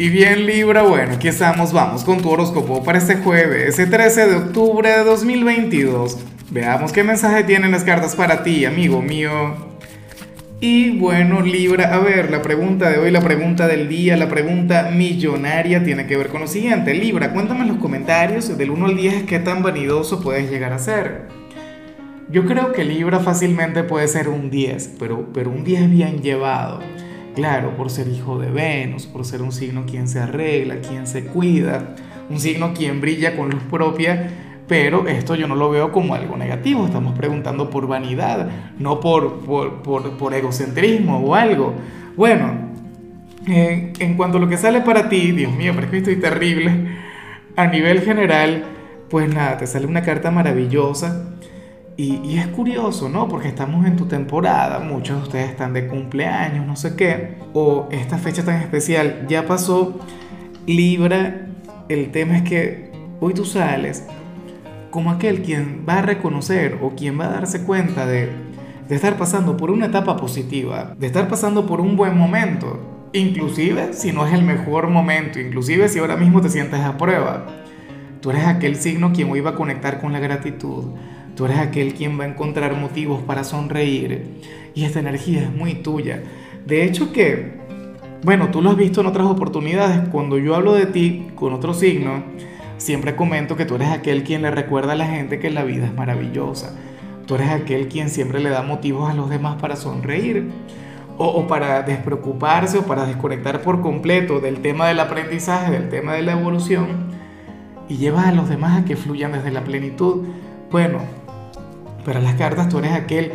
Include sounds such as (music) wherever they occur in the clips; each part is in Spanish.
Y bien Libra, bueno, aquí estamos, vamos con tu horóscopo para este jueves, ese 13 de octubre de 2022. Veamos qué mensaje tienen las cartas para ti, amigo mío. Y bueno, Libra, a ver, la pregunta de hoy, la pregunta del día, la pregunta millonaria tiene que ver con lo siguiente. Libra, cuéntame en los comentarios del 1 al 10 qué tan vanidoso puedes llegar a ser. Yo creo que Libra fácilmente puede ser un 10, pero, pero un 10 bien llevado. Claro, por ser hijo de Venus, por ser un signo quien se arregla, quien se cuida, un signo quien brilla con luz propia, pero esto yo no lo veo como algo negativo, estamos preguntando por vanidad, no por, por, egocentrismo o algo. Bueno, eh, en cuanto a lo que sale para ti, Dios mío, pero es estoy terrible, a nivel general, pues nada, te sale una carta maravillosa y, es curioso, ¿no? Porque estamos en tu temporada, muchos de ustedes están de cumpleaños, no sé qué, o esta fecha tan especial ya pasó, Libra, el tema es que hoy tú sales como aquel quien va a reconocer o quien va a darse cuenta de, de estar pasando por una etapa positiva, de estar pasando por un buen momento, inclusive si no es el mejor momento, inclusive si ahora mismo te sientes a prueba. Tú eres aquel signo quien hoy va a conectar con la gratitud Tú eres aquel quien va a encontrar motivos para sonreír y esta energía es muy tuya. De hecho que, bueno, tú lo has visto en otras oportunidades. Cuando yo hablo de ti con otro signo, siempre comento que tú eres aquel quien le recuerda a la gente que la vida es maravillosa. Tú eres aquel quien siempre le da motivos a los demás para sonreír o, o, para despreocuparse o para desconectar por completo del tema del aprendizaje, del tema de la evolución y llevas a los demás a que fluyan desde la plenitud. Bueno, pero las cartas tú eres aquel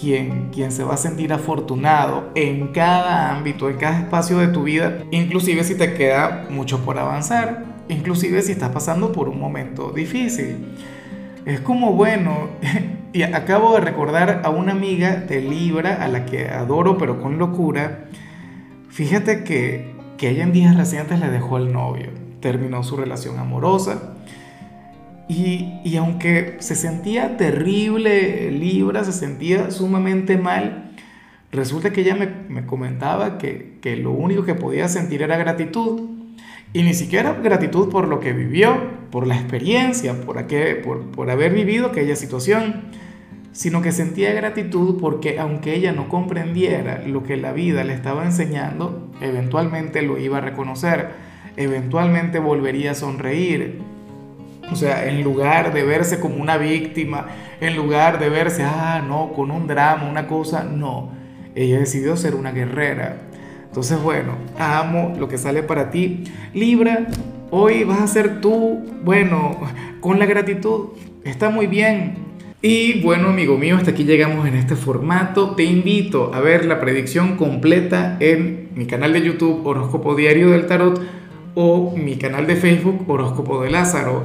quien, quien se va a sentir afortunado en cada ámbito, en cada espacio de tu vida, inclusive si te queda mucho por avanzar, inclusive si estás pasando por un momento difícil. Es como bueno, (laughs) y acabo de recordar a una amiga de Libra a la que adoro pero con locura. Fíjate que, que ella en días recientes le dejó el novio, terminó su relación amorosa y, aunque se sentía terrible Libra, se sentía sumamente mal, resulta que ella me, comentaba que, lo único que podía sentir era gratitud. Y ni siquiera gratitud por lo que vivió, por la experiencia, por haber vivido aquella situación, sino que sentía gratitud porque aunque ella no comprendiera lo que la vida le estaba enseñando, eventualmente lo iba a reconocer, eventualmente volvería a sonreír, o sea, en lugar de verse como una víctima, en lugar de verse, ah, no, con un drama, una cosa, no. Ella decidió ser una guerrera. Entonces, bueno, amo lo que sale para ti. Libra, hoy vas a ser tú, bueno, con la gratitud. Está muy bien. Y bueno, amigo mío, hasta aquí llegamos en este formato. Te invito a ver la predicción completa en mi canal de YouTube Horóscopo Diario del Tarot o mi canal de Facebook Horóscopo de Lázaro.